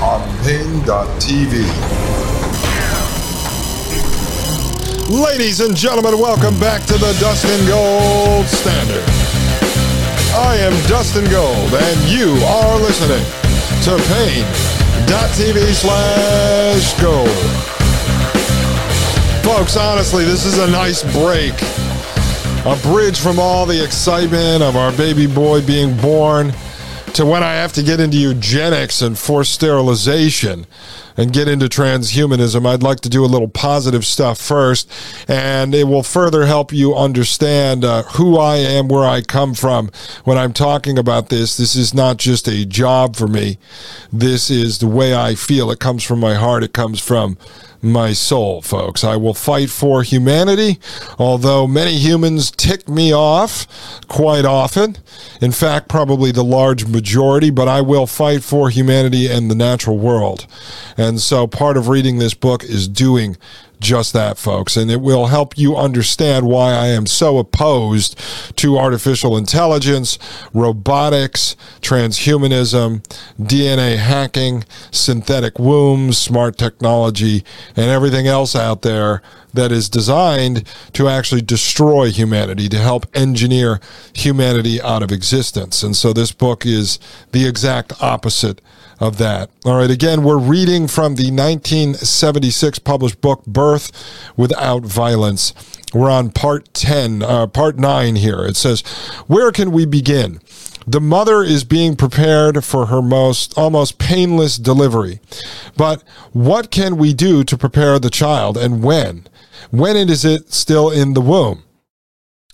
on Paine.tv. Ladies and gentlemen, welcome back to the Dustin Gold Standard. I am Dustin Gold, and you are listening to Paine.tv slash gold. Folks, honestly, this is a nice break. A bridge from all the excitement of our baby boy being born to when I have to get into eugenics and forced sterilization and get into transhumanism, I'd like to do a little positive stuff first, and it will further help you understand uh, who I am, where I come from. When I'm talking about this, this is not just a job for me. This is the way I feel. It comes from my heart. It comes from my soul, folks. I will fight for humanity, although many humans tick me off quite often. In fact, probably the large majority, but I will fight for humanity and the natural world. And so part of reading this book is doing just that, folks. And it will help you understand why I am so opposed to artificial intelligence, robotics, transhumanism, DNA hacking, synthetic wombs, smart technology, and everything else out there that is designed to actually destroy humanity, to help engineer humanity out of existence. And so this book is the exact opposite of that. All right, again, we're reading from the 1976 published book, Birth Without Violence. We're on part 10, uh, part 9 here. It says, Where can we begin? The mother is being prepared for her most almost painless delivery. But what can we do to prepare the child and when? When is it still in the womb?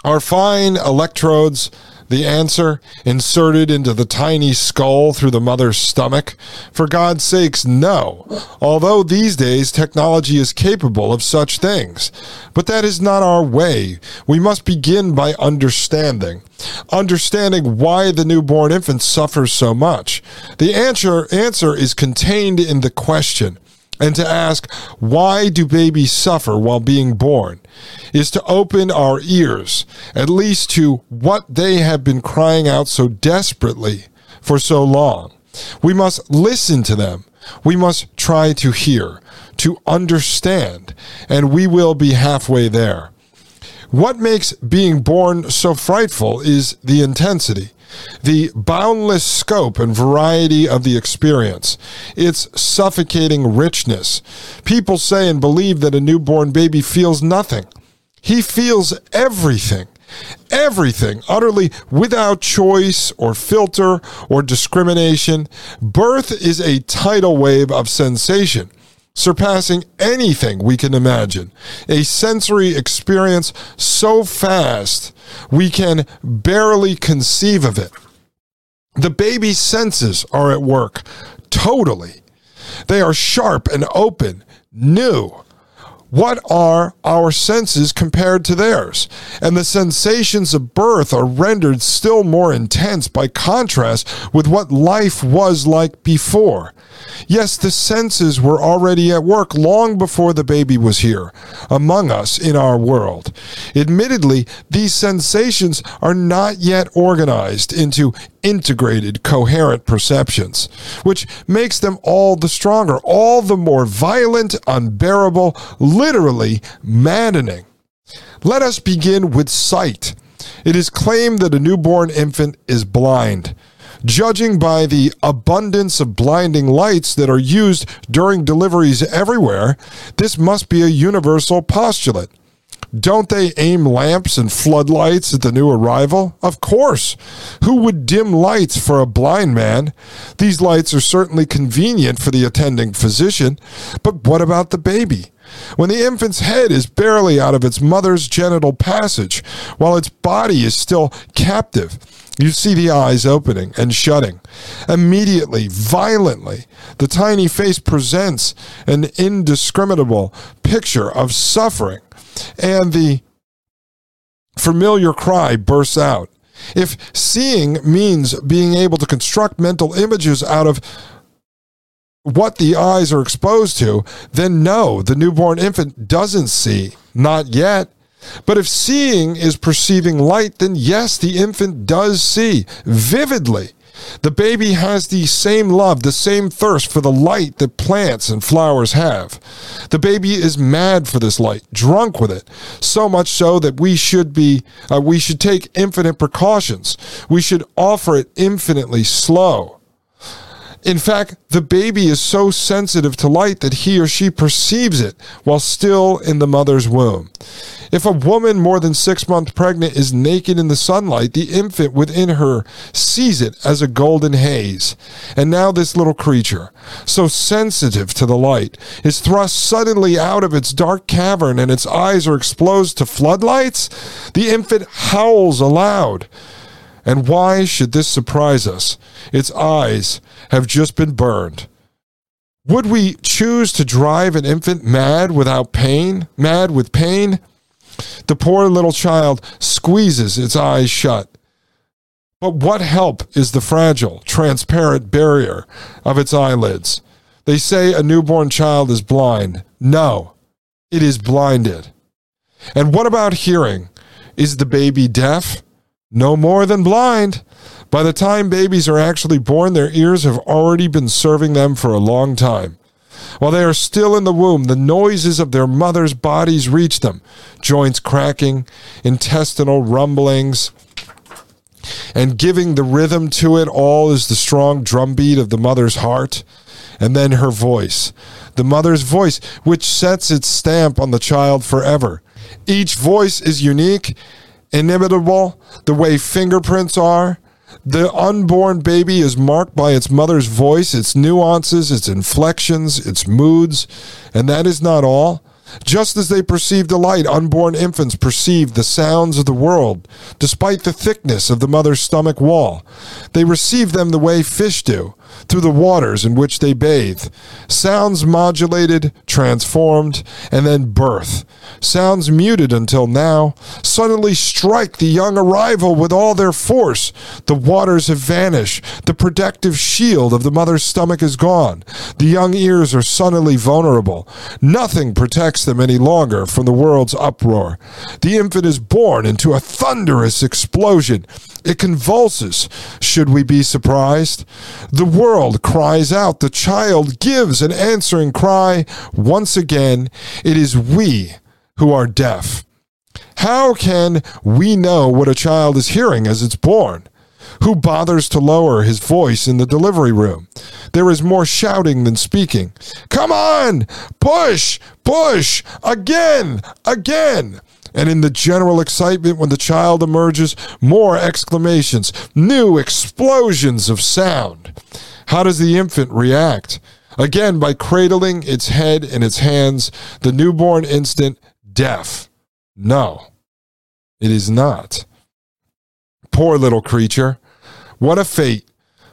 Are fine electrodes the answer inserted into the tiny skull through the mother's stomach? For God's sakes, no. Although these days technology is capable of such things. But that is not our way. We must begin by understanding. Understanding why the newborn infant suffers so much. The answer, answer is contained in the question and to ask, why do babies suffer while being born, is to open our ears, at least to what they have been crying out so desperately for so long. We must listen to them. We must try to hear, to understand, and we will be halfway there. What makes being born so frightful is the intensity the boundless scope and variety of the experience, its suffocating richness. People say and believe that a newborn baby feels nothing. He feels everything. Everything, utterly without choice or filter or discrimination. Birth is a tidal wave of sensation surpassing anything we can imagine. A sensory experience so fast we can barely conceive of it. The baby's senses are at work totally. They are sharp and open, new. What are our senses compared to theirs? And the sensations of birth are rendered still more intense by contrast with what life was like before. Yes, the senses were already at work long before the baby was here, among us in our world. Admittedly, these sensations are not yet organized into integrated, coherent perceptions, which makes them all the stronger, all the more violent, unbearable, literally maddening. Let us begin with sight. It is claimed that a newborn infant is blind. Judging by the abundance of blinding lights that are used during deliveries everywhere, this must be a universal postulate. Don't they aim lamps and floodlights at the new arrival? Of course. Who would dim lights for a blind man? These lights are certainly convenient for the attending physician, but what about the baby? When the infant's head is barely out of its mother's genital passage, while its body is still captive, You see the eyes opening and shutting. Immediately, violently, the tiny face presents an indiscriminable picture of suffering, and the familiar cry bursts out. If seeing means being able to construct mental images out of what the eyes are exposed to, then no, the newborn infant doesn't see. Not yet. But if seeing is perceiving light, then yes, the infant does see vividly. The baby has the same love, the same thirst for the light that plants and flowers have. The baby is mad for this light, drunk with it, so much so that we should be uh, we should take infinite precautions. We should offer it infinitely slow. In fact, the baby is so sensitive to light that he or she perceives it while still in the mother's womb. If a woman more than six months pregnant is naked in the sunlight, the infant within her sees it as a golden haze. And now this little creature, so sensitive to the light, is thrust suddenly out of its dark cavern and its eyes are exposed to floodlights. The infant howls aloud. And why should this surprise us? Its eyes have just been burned. Would we choose to drive an infant mad without pain, mad with pain? The poor little child squeezes its eyes shut. But what help is the fragile, transparent barrier of its eyelids? They say a newborn child is blind. No, it is blinded. And what about hearing? Is the baby deaf? No more than blind. By the time babies are actually born, their ears have already been serving them for a long time. While they are still in the womb, the noises of their mother's bodies reach them joints cracking, intestinal rumblings, and giving the rhythm to it all is the strong drumbeat of the mother's heart, and then her voice, the mother's voice, which sets its stamp on the child forever. Each voice is unique, inimitable, the way fingerprints are, the unborn baby is marked by its mother's voice, its nuances, its inflections, its moods, and that is not all. Just as they perceive the light, unborn infants perceive the sounds of the world, despite the thickness of the mother's stomach wall. They receive them the way fish do, through the waters in which they bathe. Sounds modulated, transformed, and then birth. Sounds muted until now suddenly strike the young arrival with all their force. The waters have vanished. The protective shield of the mother's stomach is gone. The young ears are suddenly vulnerable. Nothing protects them any longer from the world's uproar. The infant is born into a thunderous explosion. It convulses. Should we be surprised? The world cries out. The child gives an answering cry. Once again, it is we who are deaf. How can we know what a child is hearing as it's born? Who bothers to lower his voice in the delivery room? There is more shouting than speaking. Come on! Push! Push! Again! Again! And in the general excitement when the child emerges, more exclamations, new explosions of sound. How does the infant react? Again, by cradling its head in its hands, the newborn instant deaf. No, it is not. Poor little creature. What a fate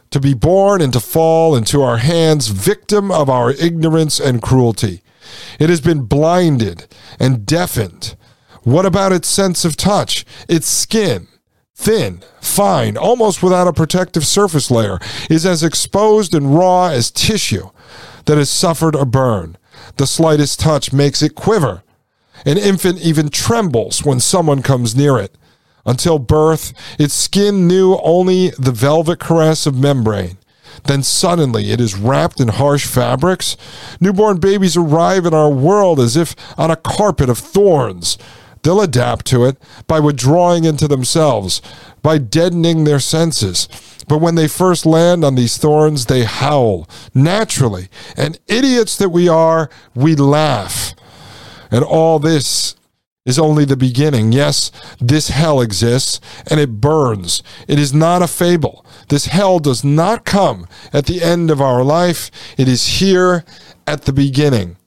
to be born and to fall into our hands, victim of our ignorance and cruelty. It has been blinded and deafened. What about its sense of touch, its skin? Thin, fine, almost without a protective surface layer, is as exposed and raw as tissue that has suffered a burn. The slightest touch makes it quiver. An infant even trembles when someone comes near it. Until birth, its skin knew only the velvet caress of membrane. Then suddenly it is wrapped in harsh fabrics. Newborn babies arrive in our world as if on a carpet of thorns. They'll adapt to it by withdrawing into themselves, by deadening their senses. But when they first land on these thorns, they howl naturally. And idiots that we are, we laugh. And all this is only the beginning. Yes, this hell exists and it burns. It is not a fable. This hell does not come at the end of our life, it is here at the beginning.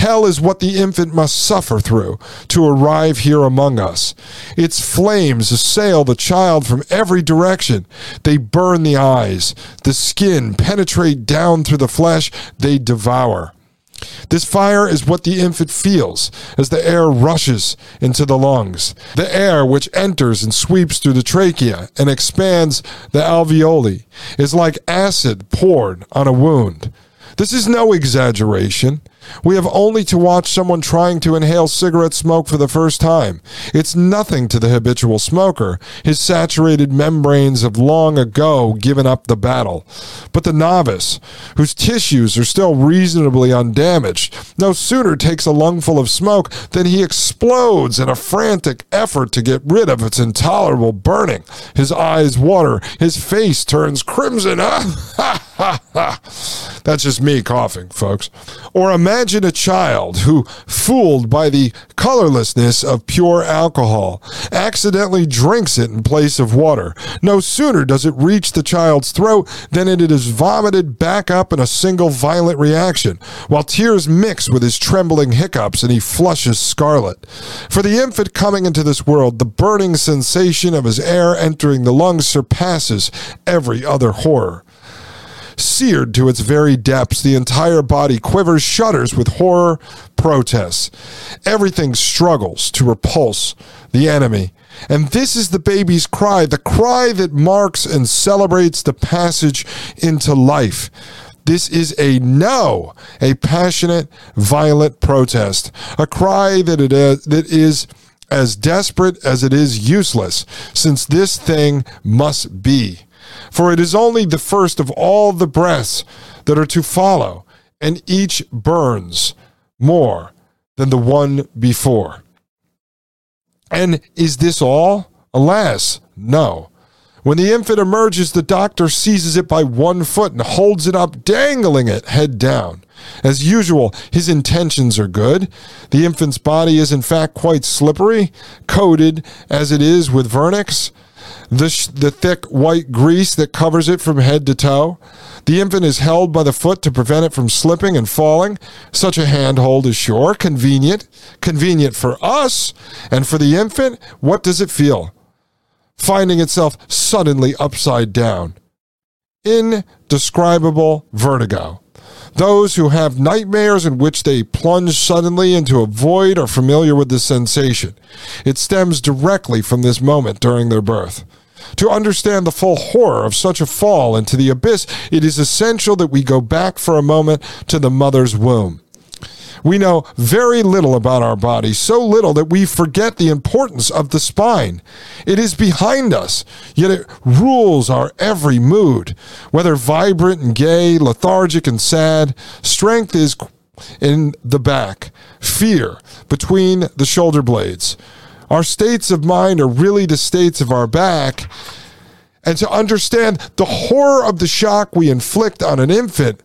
Hell is what the infant must suffer through to arrive here among us. Its flames assail the child from every direction. They burn the eyes, the skin, penetrate down through the flesh, they devour. This fire is what the infant feels as the air rushes into the lungs. The air which enters and sweeps through the trachea and expands the alveoli is like acid poured on a wound. This is no exaggeration. We have only to watch someone trying to inhale cigarette smoke for the first time. It's nothing to the habitual smoker. His saturated membranes have long ago given up the battle. But the novice, whose tissues are still reasonably undamaged, no sooner takes a lungful of smoke than he explodes in a frantic effort to get rid of its intolerable burning. His eyes water, his face turns crimson. Huh? Ha ha ha ha That's just me coughing, folks. Or imagine Imagine a child who, fooled by the colorlessness of pure alcohol, accidentally drinks it in place of water. No sooner does it reach the child's throat than it is vomited back up in a single violent reaction, while tears mix with his trembling hiccups and he flushes scarlet. For the infant coming into this world, the burning sensation of his air entering the lungs surpasses every other horror. Seared to its very depths, the entire body quivers, shudders with horror, protests. Everything struggles to repulse the enemy. And this is the baby's cry, the cry that marks and celebrates the passage into life. This is a no, a passionate, violent protest, a cry that it is, that is as desperate as it is useless, since this thing must be. For it is only the first of all the breaths that are to follow, and each burns more than the one before. And is this all? Alas, no. When the infant emerges, the doctor seizes it by one foot and holds it up, dangling it head down. As usual, his intentions are good. The infant's body is, in fact, quite slippery, coated as it is with vernix the, the thick white grease that covers it from head to toe. The infant is held by the foot to prevent it from slipping and falling. Such a handhold is sure, convenient, convenient for us, and for the infant, what does it feel? Finding itself suddenly upside down. Indescribable vertigo. Those who have nightmares in which they plunge suddenly into a void are familiar with this sensation. It stems directly from this moment during their birth. To understand the full horror of such a fall into the abyss, it is essential that we go back for a moment to the mother's womb. We know very little about our body, so little that we forget the importance of the spine. It is behind us, yet it rules our every mood. Whether vibrant and gay, lethargic and sad, strength is in the back, fear between the shoulder blades. Our states of mind are really the states of our back. And to understand the horror of the shock we inflict on an infant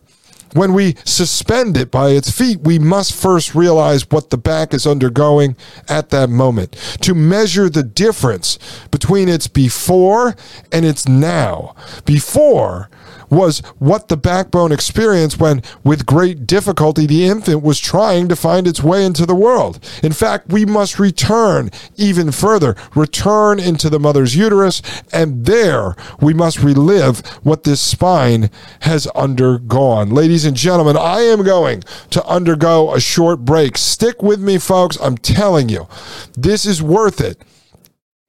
when we suspend it by its feet, we must first realize what the back is undergoing at that moment to measure the difference between its before and its now. Before, was what the backbone experienced when, with great difficulty, the infant was trying to find its way into the world. In fact, we must return even further, return into the mother's uterus, and there we must relive what this spine has undergone. Ladies and gentlemen, I am going to undergo a short break. Stick with me, folks. I'm telling you, this is worth it.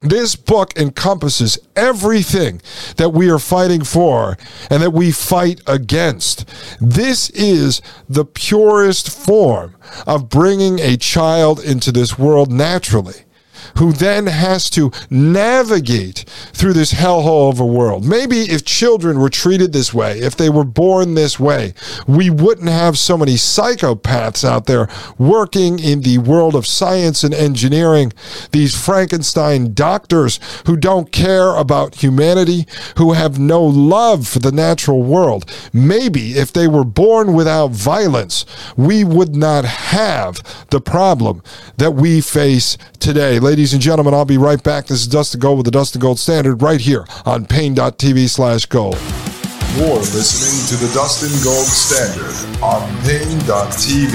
This book encompasses everything that we are fighting for and that we fight against. This is the purest form of bringing a child into this world naturally who then has to navigate through this hellhole of a world. Maybe if children were treated this way, if they were born this way, we wouldn't have so many psychopaths out there working in the world of science and engineering, these Frankenstein doctors who don't care about humanity, who have no love for the natural world. Maybe if they were born without violence, we would not have the problem that we face today. Ladies and gentlemen, I'll be right back. This is Dustin Gold with the Dustin Gold Standard right here on Paine.tv slash gold. You're listening to the Dustin Gold Standard on Paine.tv.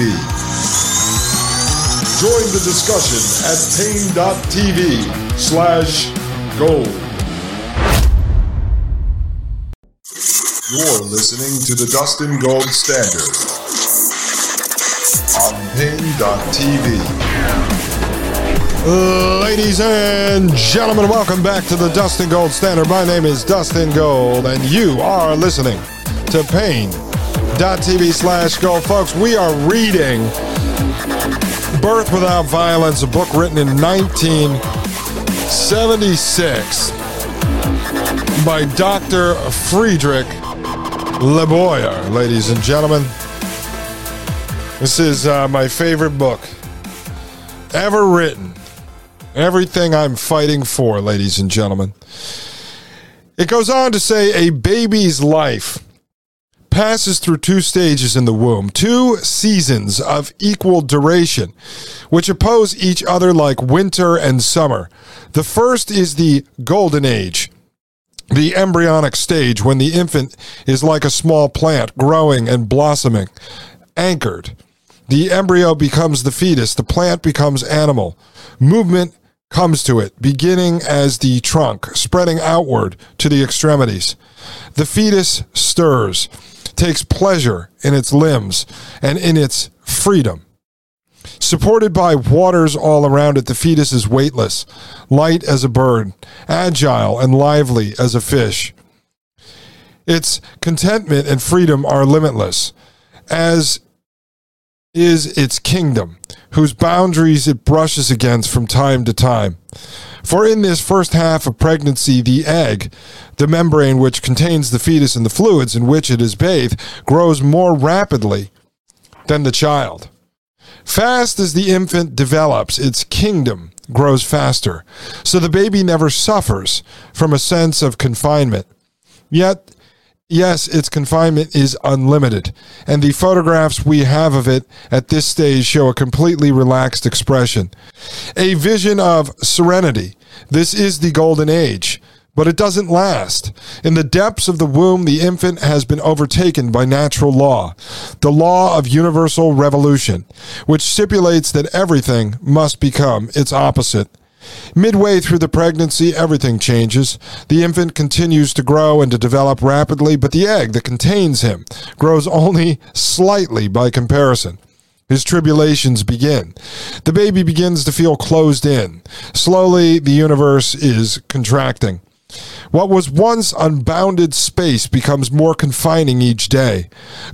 Join the discussion at paine.tv slash gold. You're listening to the Dustin Gold Standard on paine.tv. Ladies and gentlemen, welcome back to the Dustin Gold Standard. My name is Dustin Gold, and you are listening to paine.tv slash gold. Folks, we are reading Birth Without Violence, a book written in 1976 by Dr. Friedrich Leboyer, ladies and gentlemen. This is uh, my favorite book ever written. Everything I'm fighting for, ladies and gentlemen. It goes on to say a baby's life passes through two stages in the womb, two seasons of equal duration, which oppose each other like winter and summer. The first is the golden age, the embryonic stage when the infant is like a small plant growing and blossoming, anchored. The embryo becomes the fetus, the plant becomes animal. Movement comes to it, beginning as the trunk, spreading outward to the extremities. The fetus stirs, takes pleasure in its limbs and in its freedom. Supported by waters all around it, the fetus is weightless, light as a bird, agile and lively as a fish. Its contentment and freedom are limitless, as is its kingdom, whose boundaries it brushes against from time to time. For in this first half of pregnancy, the egg, the membrane which contains the fetus and the fluids in which it is bathed, grows more rapidly than the child. Fast as the infant develops, its kingdom grows faster. So the baby never suffers from a sense of confinement. Yet yes, its confinement is unlimited, and the photographs we have of it at this stage show a completely relaxed expression. A vision of serenity. This is the golden age. But it doesn't last. In the depths of the womb, the infant has been overtaken by natural law, the law of universal revolution, which stipulates that everything must become its opposite. Midway through the pregnancy, everything changes. The infant continues to grow and to develop rapidly, but the egg that contains him grows only slightly by comparison. His tribulations begin. The baby begins to feel closed in. Slowly, the universe is contracting. What was once unbounded space becomes more confining each day.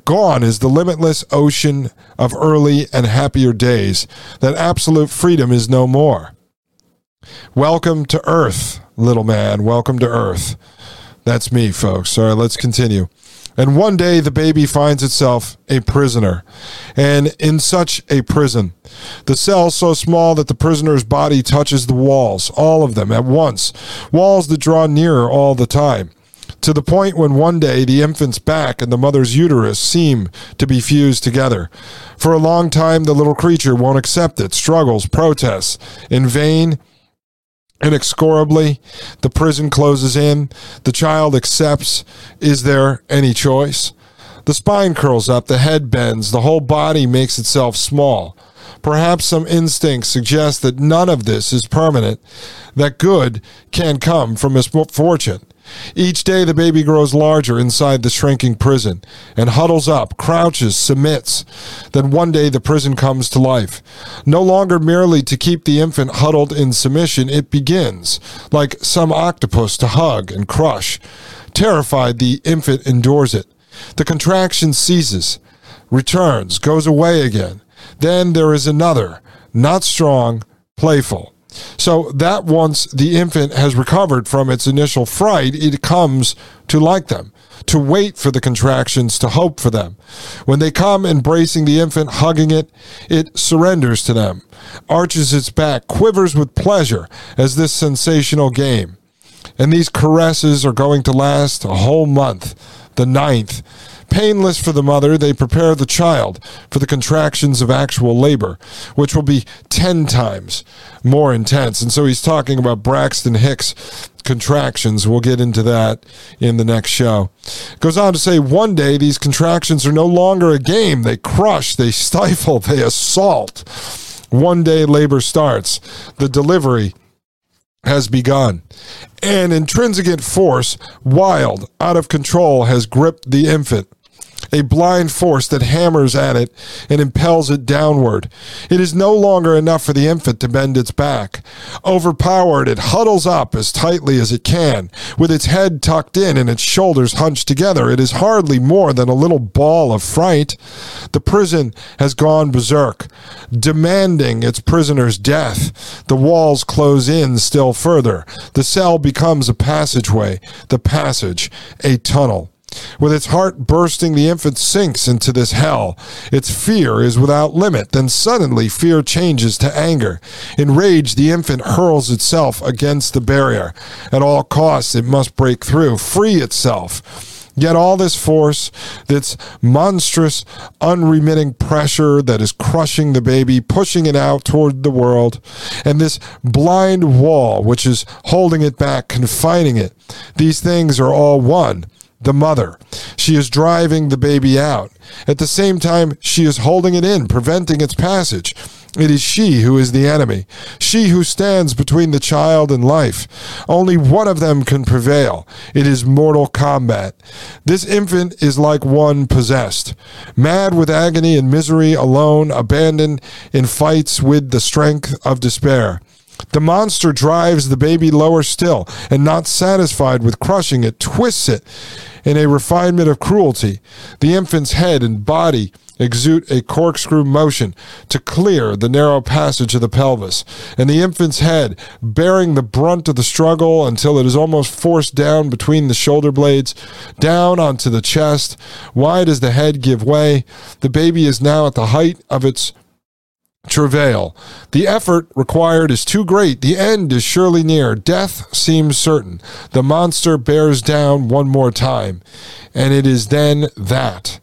Gone is the limitless ocean of early and happier days. That absolute freedom is no more. Welcome to Earth, little man. Welcome to Earth. That's me, folks. All right, let's continue. And one day the baby finds itself a prisoner, and in such a prison. The cell so small that the prisoner's body touches the walls, all of them at once, walls that draw nearer all the time to the point when one day the infant's back and the mother's uterus seem to be fused together. For a long time, the little creature won't accept it, struggles, protests. In vain, inexorably. The prison closes in. The child accepts. Is there any choice? The spine curls up, the head bends, the whole body makes itself small. Perhaps some instinct suggests that none of this is permanent, that good can come from misfortune. Each day the baby grows larger inside the shrinking prison and huddles up, crouches, submits. Then one day the prison comes to life. No longer merely to keep the infant huddled in submission, it begins, like some octopus, to hug and crush. Terrified, the infant endures it. The contraction ceases, returns, goes away again. Then there is another, not strong, playful. So that once the infant has recovered from its initial fright, it comes to like them, to wait for the contractions, to hope for them. When they come, embracing the infant, hugging it, it surrenders to them, arches its back, quivers with pleasure as this sensational game. And these caresses are going to last a whole month, the ninth, Painless for the mother, they prepare the child for the contractions of actual labor, which will be 10 times more intense. And so he's talking about Braxton Hicks contractions. We'll get into that in the next show. Goes on to say one day these contractions are no longer a game. They crush, they stifle, they assault. One day labor starts. The delivery has begun. An intrinsic force, wild, out of control, has gripped the infant a blind force that hammers at it and impels it downward. It is no longer enough for the infant to bend its back. Overpowered, it huddles up as tightly as it can. With its head tucked in and its shoulders hunched together, it is hardly more than a little ball of fright. The prison has gone berserk, demanding its prisoner's death. The walls close in still further. The cell becomes a passageway, the passage a tunnel. With its heart bursting, the infant sinks into this hell. Its fear is without limit. Then suddenly, fear changes to anger. Enraged, the infant hurls itself against the barrier. At all costs, it must break through, free itself. Yet all this force, this monstrous, unremitting pressure that is crushing the baby, pushing it out toward the world, and this blind wall which is holding it back, confining it, these things are all one the mother. She is driving the baby out. At the same time, she is holding it in, preventing its passage. It is she who is the enemy, she who stands between the child and life. Only one of them can prevail. It is mortal combat. This infant is like one possessed, mad with agony and misery, alone, abandoned in fights with the strength of despair. The monster drives the baby lower still, and not satisfied with crushing it, twists it in a refinement of cruelty. The infant's head and body exude a corkscrew motion to clear the narrow passage of the pelvis, and the infant's head, bearing the brunt of the struggle until it is almost forced down between the shoulder blades, down onto the chest. Why does the head give way? The baby is now at the height of its travail. The effort required is too great. The end is surely near. Death seems certain. The monster bears down one more time. And it is then that.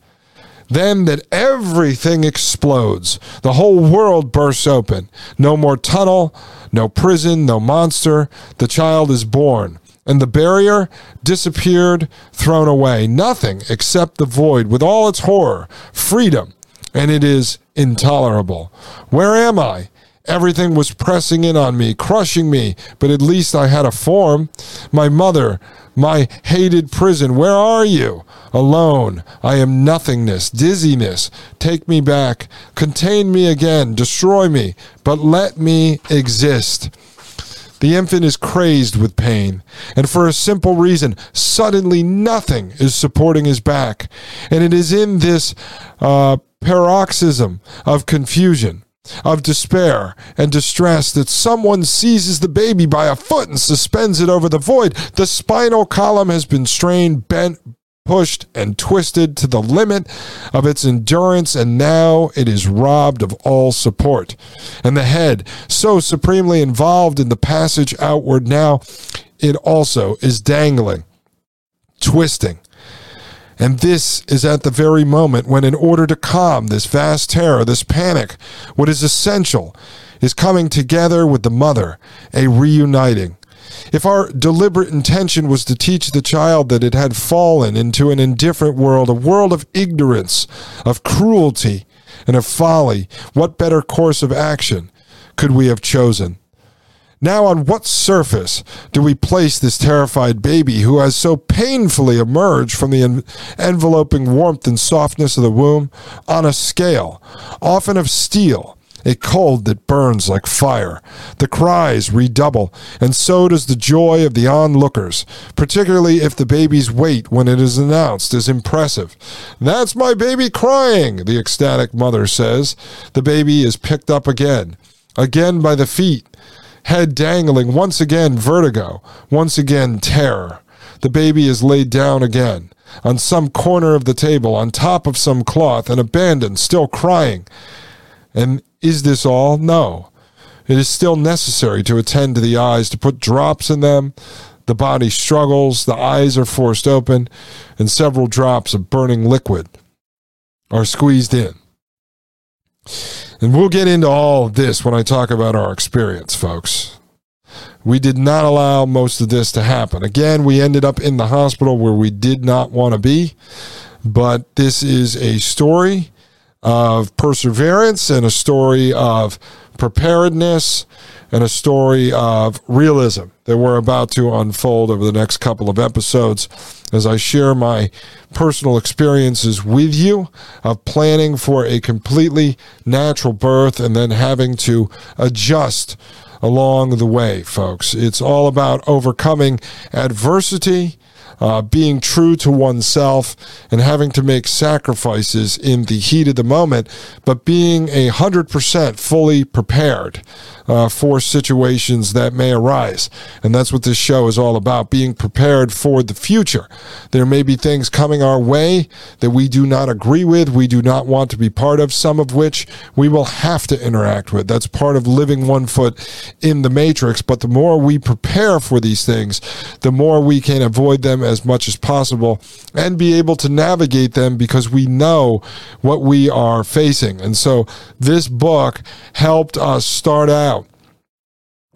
Then that everything explodes. The whole world bursts open. No more tunnel, no prison, no monster. The child is born. And the barrier disappeared, thrown away. Nothing except the void with all its horror, freedom, and it is intolerable. Where am I? Everything was pressing in on me, crushing me, but at least I had a form. My mother, my hated prison, where are you? Alone. I am nothingness, dizziness. Take me back. Contain me again. Destroy me. But let me exist. The infant is crazed with pain, and for a simple reason suddenly nothing is supporting his back. And it is in this uh, paroxysm of confusion, of despair and distress that someone seizes the baby by a foot and suspends it over the void. The spinal column has been strained, bent, pushed, and twisted to the limit of its endurance, and now it is robbed of all support. And the head, so supremely involved in the passage outward now, it also is dangling, twisting, and this is at the very moment when, in order to calm this vast terror, this panic, what is essential is coming together with the mother, a reuniting. If our deliberate intention was to teach the child that it had fallen into an indifferent world, a world of ignorance, of cruelty, and of folly, what better course of action could we have chosen? Now, on what surface do we place this terrified baby who has so painfully emerged from the en- enveloping warmth and softness of the womb? On a scale, often of steel, a cold that burns like fire. The cries redouble, and so does the joy of the onlookers, particularly if the baby's weight when it is announced is impressive. That's my baby crying, the ecstatic mother says. The baby is picked up again, again by the feet head dangling, once again vertigo, once again terror. The baby is laid down again, on some corner of the table, on top of some cloth, and abandoned, still crying. And is this all? No. It is still necessary to attend to the eyes, to put drops in them. The body struggles, the eyes are forced open, and several drops of burning liquid are squeezed in. And we'll get into all this when I talk about our experience, folks. We did not allow most of this to happen. Again, we ended up in the hospital where we did not want to be, but this is a story of perseverance and a story of preparedness and a story of realism that we're about to unfold over the next couple of episodes as I share my personal experiences with you of planning for a completely natural birth and then having to adjust along the way, folks. It's all about overcoming adversity uh, being true to oneself and having to make sacrifices in the heat of the moment, but being a hundred percent fully prepared uh, for situations that may arise. And that's what this show is all about being prepared for the future. There may be things coming our way that we do not agree with, we do not want to be part of, some of which we will have to interact with. That's part of living one foot in the matrix. But the more we prepare for these things, the more we can avoid them as much as possible and be able to navigate them because we know what we are facing. And so this book helped us start out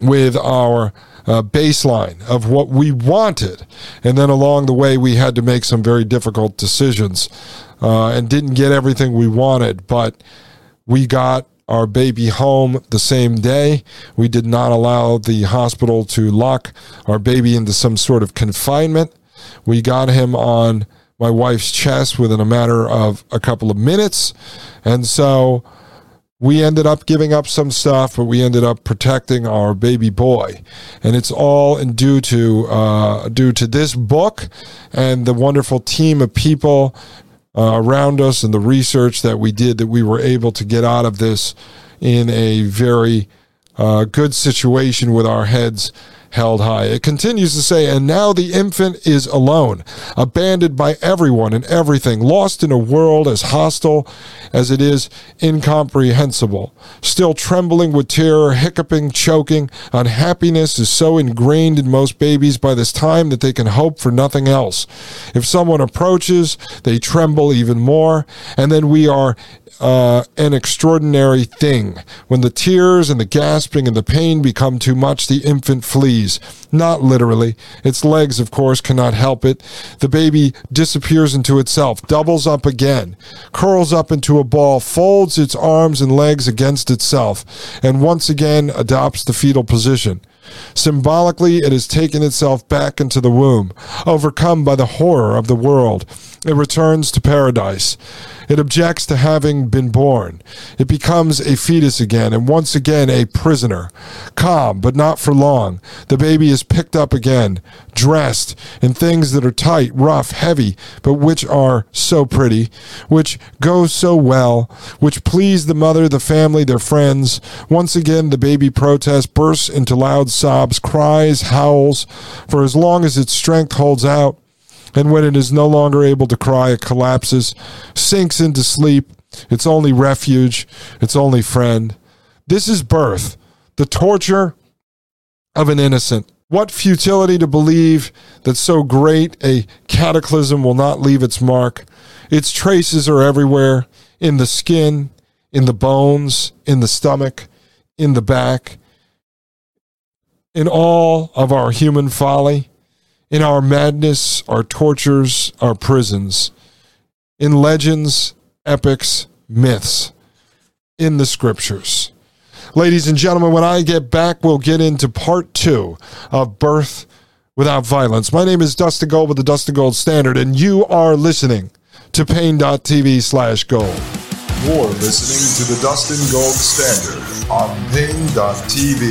with our uh, baseline of what we wanted. And then along the way, we had to make some very difficult decisions uh, and didn't get everything we wanted, but we got our baby home the same day. We did not allow the hospital to lock our baby into some sort of confinement. We got him on my wife's chest within a matter of a couple of minutes. And so we ended up giving up some stuff, but we ended up protecting our baby boy, and it's all due to uh, due to this book and the wonderful team of people uh, around us and the research that we did that we were able to get out of this in a very uh, good situation with our heads held high. It continues to say, and now the infant is alone, abandoned by everyone and everything, lost in a world as hostile as it is incomprehensible. Still trembling with terror, hiccuping, choking, unhappiness is so ingrained in most babies by this time that they can hope for nothing else. If someone approaches, they tremble even more, and then we are uh, an extraordinary thing. When the tears and the gasping and the pain become too much, the infant flees. Not literally. Its legs, of course, cannot help it. The baby disappears into itself, doubles up again, curls up into a ball, folds its arms and legs against itself, and once again adopts the fetal position. Symbolically, it has taken itself back into the womb, overcome by the horror of the world. It returns to paradise. It objects to having been born. It becomes a fetus again, and once again a prisoner. Calm, but not for long. The baby is picked up again, dressed in things that are tight, rough, heavy, but which are so pretty, which go so well, which please the mother, the family, their friends. Once again, the baby protests, bursts into loud sobs, cries, howls, for as long as its strength holds out. And when it is no longer able to cry, it collapses, sinks into sleep. Its only refuge, its only friend. This is birth, the torture of an innocent. What futility to believe that so great a cataclysm will not leave its mark. Its traces are everywhere in the skin, in the bones, in the stomach, in the back, in all of our human folly in our madness, our tortures, our prisons, in legends, epics, myths, in the scriptures. Ladies and gentlemen, when I get back, we'll get into part two of Birth Without Violence. My name is Dustin Gold with the Dustin Gold Standard, and you are listening to Paine.tv slash gold. You're listening to the Dustin Gold Standard on Paine.tv.